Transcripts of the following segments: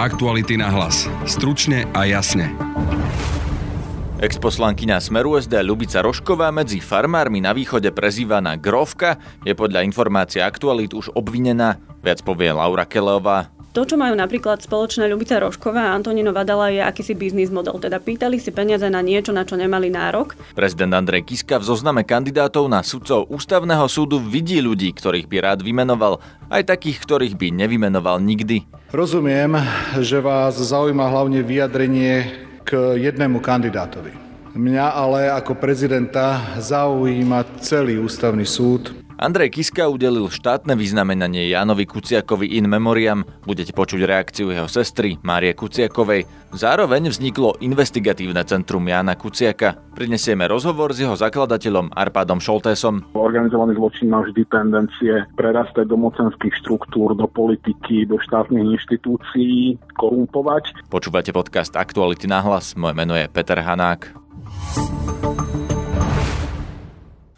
Aktuality na hlas. Stručne a jasne. Exposlankyňa Smeru SD Ľubica Rošková medzi farmármi na východe prezývaná Grovka je podľa informácie aktualít už obvinená. Viac povie Laura Keleová. To, čo majú napríklad spoločné Ľubica Rošková a Antonino Vadala je akýsi biznis model, teda pýtali si peniaze na niečo, na čo nemali nárok. Prezident Andrej Kiska v zozname kandidátov na sudcov ústavného súdu vidí ľudí, ktorých by rád vymenoval, aj takých, ktorých by nevymenoval nikdy. Rozumiem, že vás zaujíma hlavne vyjadrenie k jednému kandidátovi. Mňa ale ako prezidenta zaujíma celý ústavný súd Andrej Kiska udelil štátne vyznamenanie Jánovi Kuciakovi in memoriam. Budete počuť reakciu jeho sestry Márie Kuciakovej. Zároveň vzniklo investigatívne centrum Jána Kuciaka. Prinesieme rozhovor s jeho zakladateľom Arpádom Šoltésom. Organizovaný zločin má vždy tendencie prerastať do mocenských štruktúr, do politiky, do štátnych inštitúcií, korumpovať. Počúvate podcast Aktuality na hlas. Moje meno je Peter Hanák.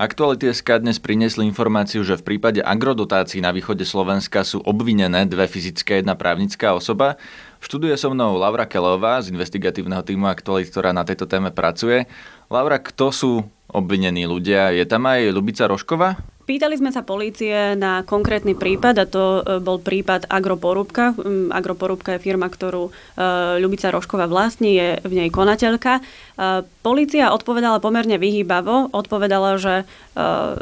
Aktuality SK dnes priniesli informáciu, že v prípade agrodotácií na východe Slovenska sú obvinené dve fyzické jedna právnická osoba. V štúdiu so mnou Laura Kelová z investigatívneho týmu Aktualit, ktorá na tejto téme pracuje. Laura, kto sú obvinení ľudia? Je tam aj Lubica Rošková? Pýtali sme sa polície na konkrétny prípad a to e, bol prípad Agroporúbka. Mm, Agroporúbka je firma, ktorú e, Ľubica Rošková vlastní, je v nej konateľka. E, polícia odpovedala pomerne vyhýbavo, odpovedala, že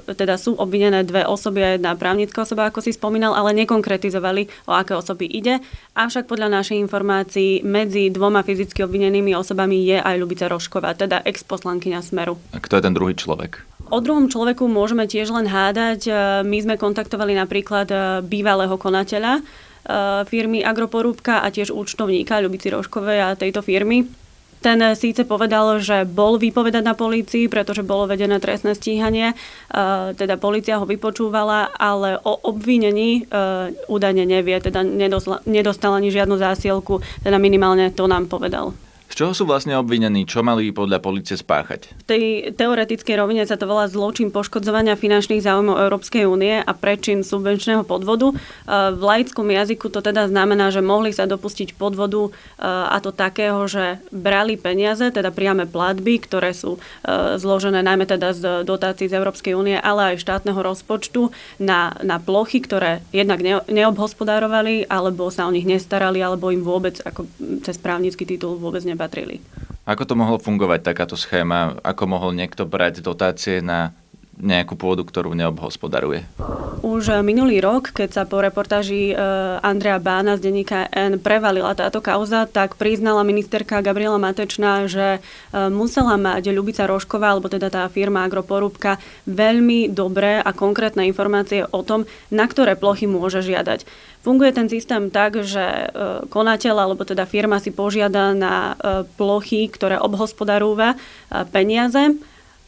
teda sú obvinené dve osoby jedna právnická osoba, ako si spomínal, ale nekonkretizovali, o aké osoby ide. Avšak podľa našej informácií medzi dvoma fyzicky obvinenými osobami je aj Ľubica Rošková, teda ex-poslankyňa Smeru. A kto je ten druhý človek? O druhom človeku môžeme tiež len hádať. E, my sme kontaktovali napríklad e, bývalého konateľa e, firmy Agroporúbka a tiež účtovníka Ľubici Roškovej a tejto firmy. Ten síce povedal, že bol vypovedať na polícii, pretože bolo vedené trestné stíhanie, teda polícia ho vypočúvala, ale o obvinení údajne nevie, teda nedostal ani žiadnu zásielku, teda minimálne to nám povedal. Čoho sú vlastne obvinení? Čo mali podľa policie spáchať? V tej teoretickej rovine sa to volá zločin poškodzovania finančných záujmov Európskej únie a prečin subvenčného podvodu. E, v laickom jazyku to teda znamená, že mohli sa dopustiť podvodu e, a to takého, že brali peniaze, teda priame platby, ktoré sú e, zložené najmä teda z dotácií z Európskej únie, ale aj štátneho rozpočtu na, na plochy, ktoré jednak neobhospodárovali, alebo sa o nich nestarali, alebo im vôbec ako cez právnický titul vôbec nebrali nepatrili. Ako to mohlo fungovať takáto schéma? Ako mohol niekto brať dotácie na nejakú pôdu, ktorú neobhospodaruje? Už minulý rok, keď sa po reportáži e, Andrea Bána z denníka N prevalila táto kauza, tak priznala ministerka Gabriela Matečná, že e, musela mať Ľubica Rošková, alebo teda tá firma Agroporúbka, veľmi dobré a konkrétne informácie o tom, na ktoré plochy môže žiadať. Funguje ten systém tak, že konateľ alebo teda firma si požiada na plochy, ktoré obhospodarúva peniaze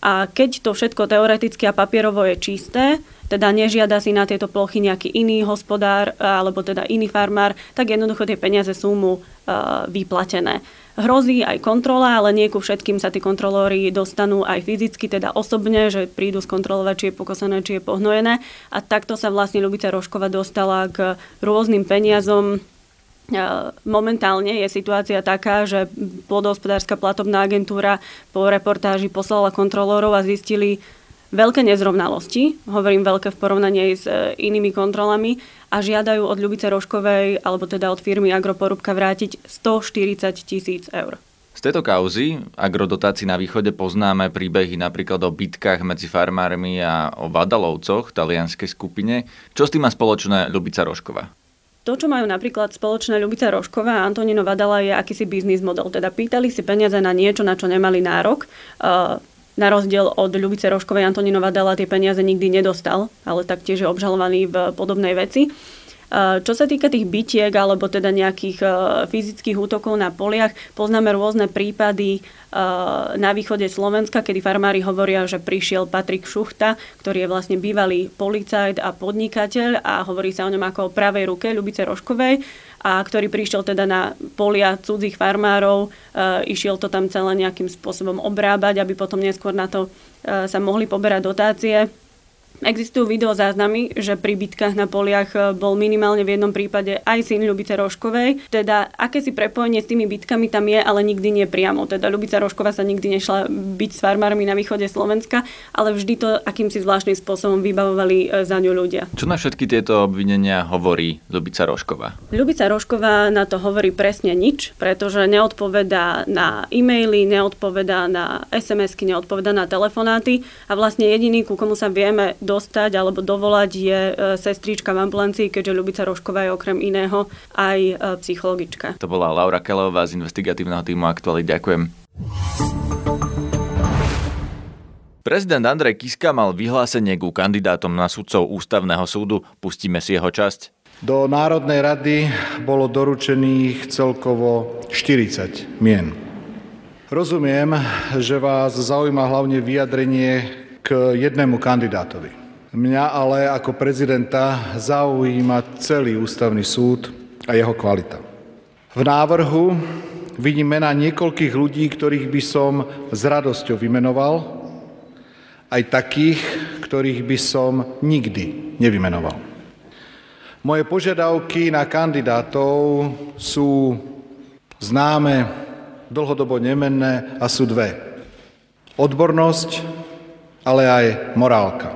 a keď to všetko teoreticky a papierovo je čisté, teda nežiada si na tieto plochy nejaký iný hospodár alebo teda iný farmár, tak jednoducho tie peniaze sú mu vyplatené. Hrozí aj kontrola, ale nie ku všetkým sa tí kontrolóri dostanú aj fyzicky, teda osobne, že prídu skontrolovať, či je pokosené, či je pohnojené. A takto sa vlastne Ľubica Roškova dostala k rôznym peniazom, Momentálne je situácia taká, že pôdohospodárska platobná agentúra po reportáži poslala kontrolórov a zistili veľké nezrovnalosti, hovorím veľké v porovnaní s e, inými kontrolami a žiadajú od Ľubice Roškovej, alebo teda od firmy Agroporúbka vrátiť 140 tisíc eur. Z tejto kauzy agrodotácií na východe poznáme príbehy napríklad o bitkách medzi farmármi a o Vadalovcoch, talianskej skupine. Čo s tým má spoločné Ľubica Rošková? To, čo majú napríklad spoločné Ľubica Rošková a Antonino Vadala je akýsi biznis model. Teda pýtali si peniaze na niečo, na čo nemali nárok. Uh, na rozdiel od Ľubice Roškovej Antoninova dala tie peniaze nikdy nedostal, ale taktiež je obžalovaný v podobnej veci. Čo sa týka tých bytiek alebo teda nejakých fyzických útokov na poliach, poznáme rôzne prípady na východe Slovenska, kedy farmári hovoria, že prišiel Patrik Šuchta, ktorý je vlastne bývalý policajt a podnikateľ a hovorí sa o ňom ako o pravej ruke Ľubice Roškovej a ktorý prišiel teda na polia cudzích farmárov, e, išiel to tam celé nejakým spôsobom obrábať, aby potom neskôr na to e, sa mohli poberať dotácie Existujú videozáznamy, že pri bitkách na poliach e, bol minimálne v jednom prípade aj syn Ľubice Roškovej. Teda aké si prepojenie s tými bitkami tam je, ale nikdy nie priamo. Teda Ľubica Rošková sa nikdy nešla byť s farmármi na východe Slovenska, ale vždy to akýmsi zvláštnym spôsobom vybavovali e, za ňu ľudia. Čo na všetky tieto obvinenia hovorí Ľubica Rošková? Ľubica Rošková na to hovorí presne nič, pretože neodpovedá na e-maily, neodpovedá na SMS-ky, neodpovedá na telefonáty a vlastne jediný, ku komu sa vieme dostať alebo dovolať je e, sestrička v ambulancii, keďže Ľubica Rošková je okrem iného aj e, psychologička. To bola Laura Kelová z investigatívneho týmu Aktuali. Ďakujem. Prezident Andrej Kiska mal vyhlásenie ku kandidátom na sudcov Ústavného súdu. Pustíme si jeho časť. Do Národnej rady bolo doručených celkovo 40 mien. Rozumiem, že vás zaujíma hlavne vyjadrenie k jednému kandidátovi. Mňa ale ako prezidenta zaujíma celý ústavný súd a jeho kvalita. V návrhu vidím mena niekoľkých ľudí, ktorých by som s radosťou vymenoval, aj takých, ktorých by som nikdy nevymenoval. Moje požiadavky na kandidátov sú známe, dlhodobo nemenné a sú dve. Odbornosť, ale aj morálka.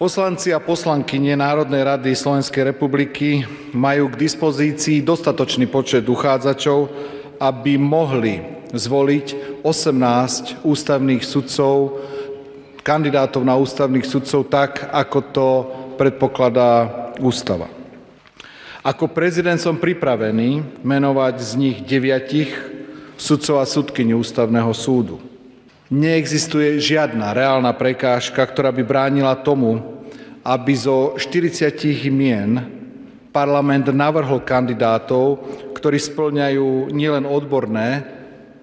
Poslanci a poslankyne Národnej rady Slovenskej republiky majú k dispozícii dostatočný počet uchádzačov, aby mohli zvoliť 18 ústavných sudcov, kandidátov na ústavných sudcov tak, ako to predpokladá ústava. Ako prezident som pripravený menovať z nich deviatich sudcov a sudkyni ústavného súdu. Neexistuje žiadna reálna prekážka, ktorá by bránila tomu, aby zo 40 mien parlament navrhol kandidátov, ktorí splňajú nielen odborné,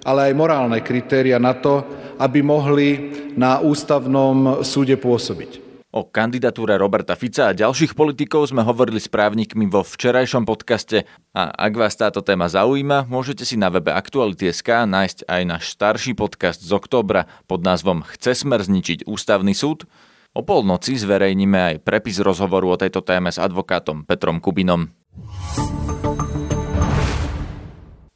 ale aj morálne kritéria na to, aby mohli na ústavnom súde pôsobiť. O kandidatúre Roberta Fica a ďalších politikov sme hovorili s právnikmi vo včerajšom podcaste a ak vás táto téma zaujíma, môžete si na webe Aktuality.sk nájsť aj náš starší podcast z októbra pod názvom Chce smer zničiť ústavný súd? O polnoci zverejníme aj prepis rozhovoru o tejto téme s advokátom Petrom Kubinom.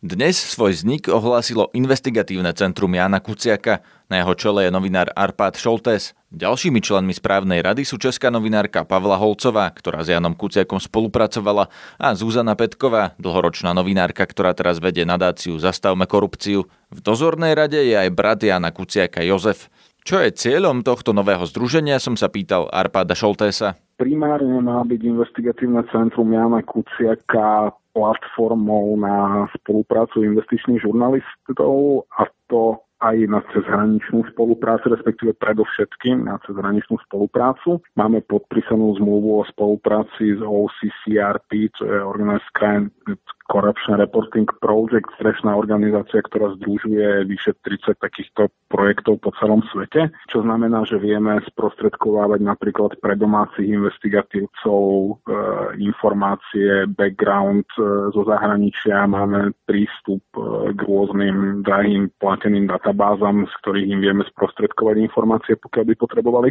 Dnes svoj vznik ohlásilo investigatívne centrum Jana Kuciaka. Na jeho čele je novinár Arpad Šoltés. Ďalšími členmi správnej rady sú česká novinárka Pavla Holcová, ktorá s Janom Kuciakom spolupracovala, a Zuzana Petková, dlhoročná novinárka, ktorá teraz vedie nadáciu Zastavme korupciu. V dozornej rade je aj brat Jana Kuciaka Jozef. Čo je cieľom tohto nového združenia, som sa pýtal Arpada Šoltésa. Primárne má byť investigatívne centrum Jana Kuciaka platformou na spoluprácu investičných žurnalistov a to aj na cezhraničnú spoluprácu, respektíve predovšetkým na cezhraničnú spoluprácu. Máme podpísanú zmluvu o spolupráci s OCCRP, čo je Organized Crime Corruption Reporting Project, strešná organizácia, ktorá združuje vyše 30 takýchto projektov po celom svete, čo znamená, že vieme sprostredkovávať napríklad pre domácich investigatívcov e, informácie, background e, zo zahraničia, máme prístup e, k rôznym drahým plateným databázam, z ktorých im vieme sprostredkovať informácie, pokiaľ by potrebovali,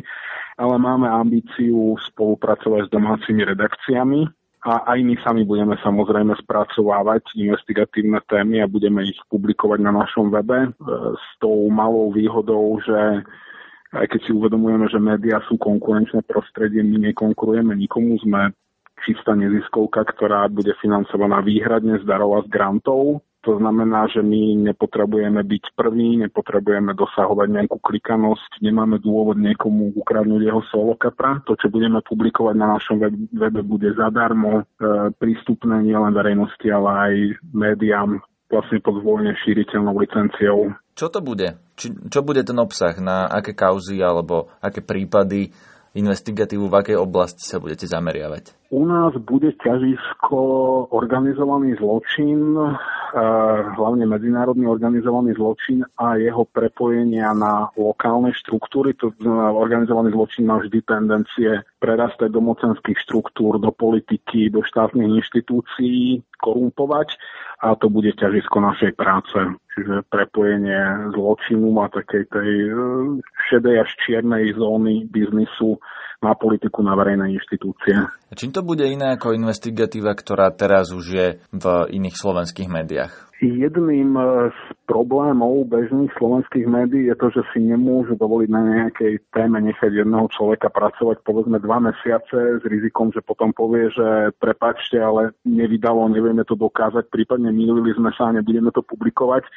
ale máme ambíciu spolupracovať s domácimi redakciami, a aj my sami budeme samozrejme spracovávať investigatívne témy a budeme ich publikovať na našom webe e, s tou malou výhodou, že aj keď si uvedomujeme, že médiá sú konkurenčné prostredie, my nekonkurujeme nikomu, sme čistá neziskovka, ktorá bude financovaná výhradne z darov a z grantov to znamená, že my nepotrebujeme byť prví, nepotrebujeme dosahovať nejakú klikanosť, nemáme dôvod niekomu ukradnúť jeho solokapra. To, čo budeme publikovať na našom webe, bude zadarmo e, prístupné nielen verejnosti, ale aj médiám vlastne pod voľne šíriteľnou licenciou. Čo to bude? Či, čo bude ten obsah? Na aké kauzy alebo aké prípady investigatívu, v akej oblasti sa budete zameriavať? U nás bude ťažisko organizovaný zločin, eh, hlavne medzinárodný organizovaný zločin a jeho prepojenia na lokálne štruktúry. To znamená, organizovaný zločin má vždy tendencie prerastať do mocenských štruktúr, do politiky, do štátnych inštitúcií, korumpovať a to bude ťažisko našej práce. Čiže prepojenie zločinu a takej tej eh, šedej až čiernej zóny biznisu na politiku, na verejné inštitúcie. A čím to bude iné ako investigatíva, ktorá teraz už je v iných slovenských médiách? Jedným z problémov bežných slovenských médií je to, že si nemôžu dovoliť na nejakej téme nechať jedného človeka pracovať povedzme dva mesiace s rizikom, že potom povie, že prepačte, ale nevydalo, nevieme to dokázať, prípadne milili sme sa a nebudeme to publikovať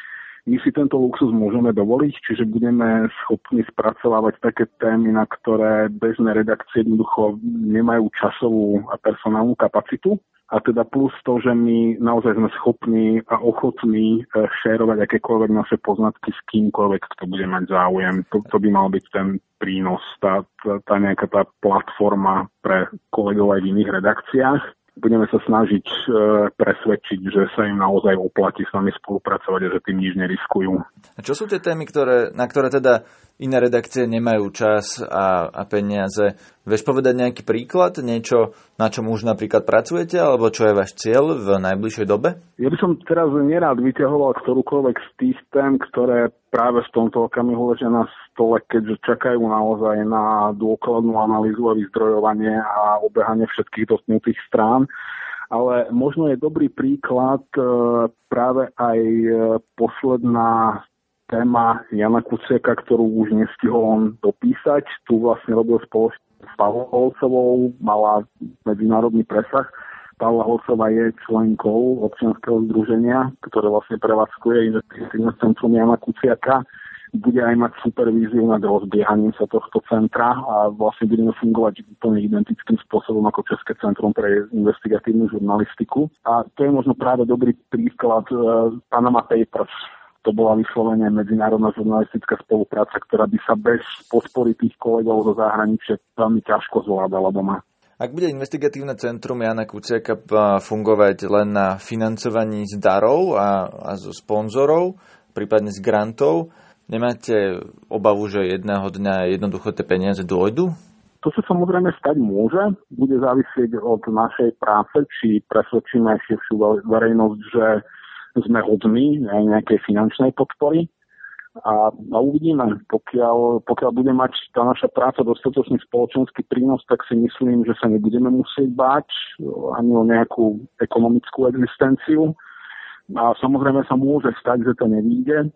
my si tento luxus môžeme dovoliť, čiže budeme schopní spracovávať také témy, na ktoré bežné redakcie jednoducho nemajú časovú a personálnu kapacitu. A teda plus to, že my naozaj sme schopní a ochotní e, šérovať akékoľvek naše poznatky s kýmkoľvek, kto bude mať záujem. To, to by mal byť ten prínos, tá, tá, tá nejaká tá platforma pre kolegov aj v iných redakciách budeme sa snažiť e, presvedčiť, že sa im naozaj oplatí s nami spolupracovať a že tým nič neriskujú. A čo sú tie témy, ktoré, na ktoré teda iné redakcie nemajú čas a, a peniaze? Vieš povedať nejaký príklad, niečo, na čom už napríklad pracujete, alebo čo je váš cieľ v najbližšej dobe? Ja by som teraz nerád vyťahoval ktorúkoľvek z tých tém, ktoré práve v tomto okamihu ležia na stole, keďže čakajú naozaj na dôkladnú analýzu a vyzdrojovanie a obehanie všetkých dotknutých strán. Ale možno je dobrý príklad e, práve aj e, posledná téma Jana Kuciaka, ktorú už nestihol on dopísať. Tu vlastne robil spoločne Pavlou Holcovou, mala medzinárodný presah. Pavla Holcová je členkou občianského združenia, ktoré vlastne prevádzkuje investigatívne centrum Jana Kuciaka. Bude aj mať supervíziu nad rozbiehaním sa tohto centra a vlastne budeme fungovať úplne identickým spôsobom ako České centrum pre investigatívnu žurnalistiku. A to je možno práve dobrý príklad uh, Panama Papers, to bola vyslovene medzinárodná žurnalistická spolupráca, ktorá by sa bez podpory tých kolegov zo zahraničia veľmi ťažko zvládala doma. Ak bude investigatívne centrum Jana Kuciaka fungovať len na financovaní z darov a, a zo sponzorov, prípadne z grantov, nemáte obavu, že jedného dňa jednoducho tie peniaze dôjdu? To sa samozrejme stať môže, bude závisieť od našej práce, či presvedčíme širšiu verejnosť, že sme hodní aj nejakej finančnej podpory. A, a uvidíme, pokiaľ, pokiaľ bude mať tá naša práca dostatočný spoločenský prínos, tak si myslím, že sa nebudeme musieť báť ani o nejakú ekonomickú existenciu. A samozrejme sa môže stať, že to nevíde.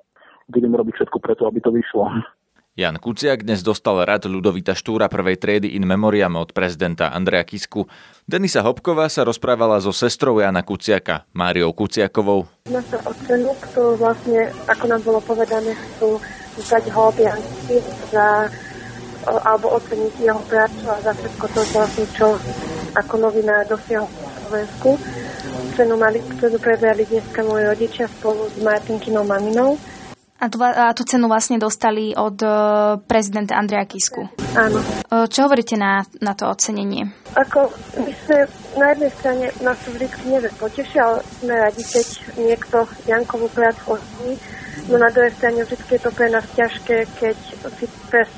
Budem robiť všetko preto, aby to vyšlo. Jan Kuciak dnes dostal rad Ludovita Štúra prvej triedy in memoriam od prezidenta Andreja Kisku. Denisa Hopková sa rozprávala so sestrou Jana Kuciaka, Máriou Kuciakovou. Na sa ocenu, ktorú vlastne, ako nám bolo povedané, chcú zdať ho za alebo oceniť jeho prácu a za všetko to vlastne, čo ako novinár dosiahol v Slovensku. Cenu, mali, ktorú prebrali dneska moji rodičia spolu s Martinkinou maminou. A tú, a tú cenu vlastne dostali od uh, prezidenta Andreja Kisku. Áno. Uh, čo hovoríte na, na to ocenenie? Ako my sme na jednej strane nás to vždy nevie potešia, ale sme radi, keď niekto Jankovú prácu ocení. No na druhej strane vždy je to pre nás ťažké, keď, si,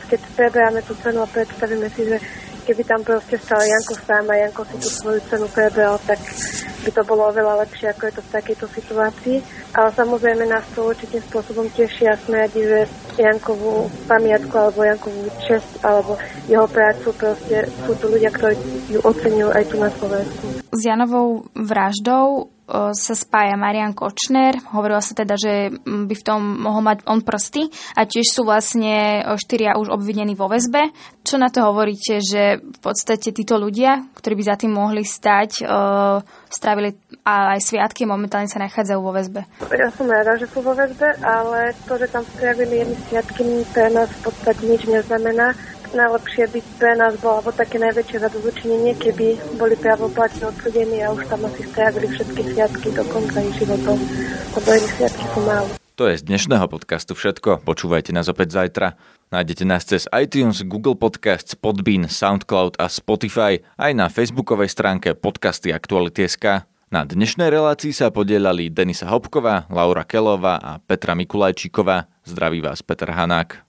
keď preberáme tú cenu a predstavíme si, že keby tam proste stal Janko sám a Janko si tú svoju cenu prebral, tak by to bolo oveľa lepšie, ako je to v takejto situácii. Ale samozrejme nás to určitým spôsobom teší a sme radi, že Jankovú pamiatku alebo Jankovú čest alebo jeho prácu proste sú tu ľudia, ktorí ju oceňujú aj tu na Slovensku. S Janovou vraždou sa spája Marian Kočner. Hovorilo sa teda, že by v tom mohol mať on prsty a tiež sú vlastne štyria už obvinení vo väzbe. Čo na to hovoríte, že v podstate títo ľudia, ktorí by za tým mohli stať, strávili aj sviatky, momentálne sa nachádzajú vo väzbe? Ja som rada, že sú vo väzbe, ale to, že tam strávili jedny sviatky, pre nás v podstate nič neznamená najlepšie by pre nás bolo alebo také najväčšie zadozučinenie, keby boli pravoplatne odsudení a už tam asi strávili všetky sviatky do konca ich životov, lebo jedny sviatky sú málo. To je z dnešného podcastu všetko. Počúvajte nás opäť zajtra. Nájdete nás cez iTunes, Google Podcasts, Podbean, Soundcloud a Spotify aj na facebookovej stránke podcasty Aktuality.sk. Na dnešnej relácii sa podielali Denisa Hopková, Laura Kelová a Petra Mikulajčíková. Zdraví vás Peter Hanák.